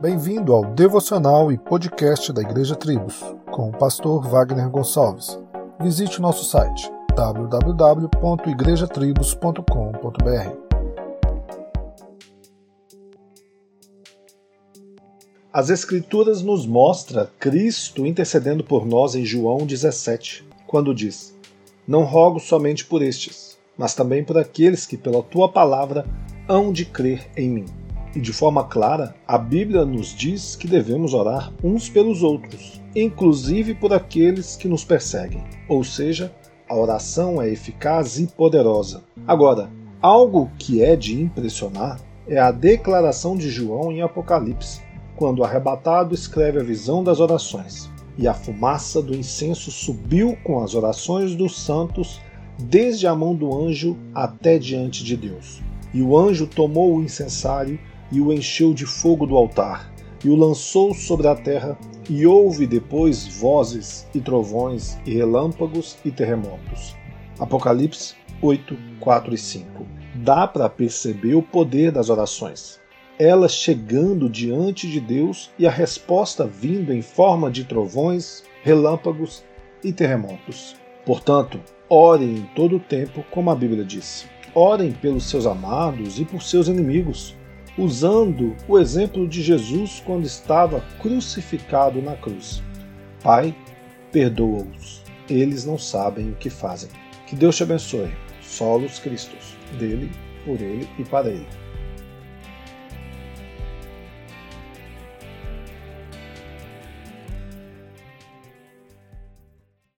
Bem-vindo ao devocional e podcast da Igreja Tribos, com o pastor Wagner Gonçalves. Visite o nosso site www.igrejatribos.com.br. As Escrituras nos mostra Cristo intercedendo por nós em João 17, quando diz: Não rogo somente por estes, mas também por aqueles que pela tua palavra hão de crer em mim. E de forma clara, a Bíblia nos diz que devemos orar uns pelos outros, inclusive por aqueles que nos perseguem. Ou seja, a oração é eficaz e poderosa. Agora, algo que é de impressionar é a declaração de João em Apocalipse, quando arrebatado escreve a visão das orações. E a fumaça do incenso subiu com as orações dos santos desde a mão do anjo até diante de Deus. E o anjo tomou o incensário e o encheu de fogo do altar, e o lançou sobre a terra, e houve depois vozes e trovões, e relâmpagos e terremotos. Apocalipse 8, 4 e 5. Dá para perceber o poder das orações. Elas chegando diante de Deus e a resposta vindo em forma de trovões, relâmpagos e terremotos. Portanto, orem em todo o tempo, como a Bíblia diz. Orem pelos seus amados e por seus inimigos, usando o exemplo de Jesus quando estava crucificado na cruz. Pai, perdoa-os. Eles não sabem o que fazem. Que Deus te abençoe. Solos Cristos, dele, por ele e para ele.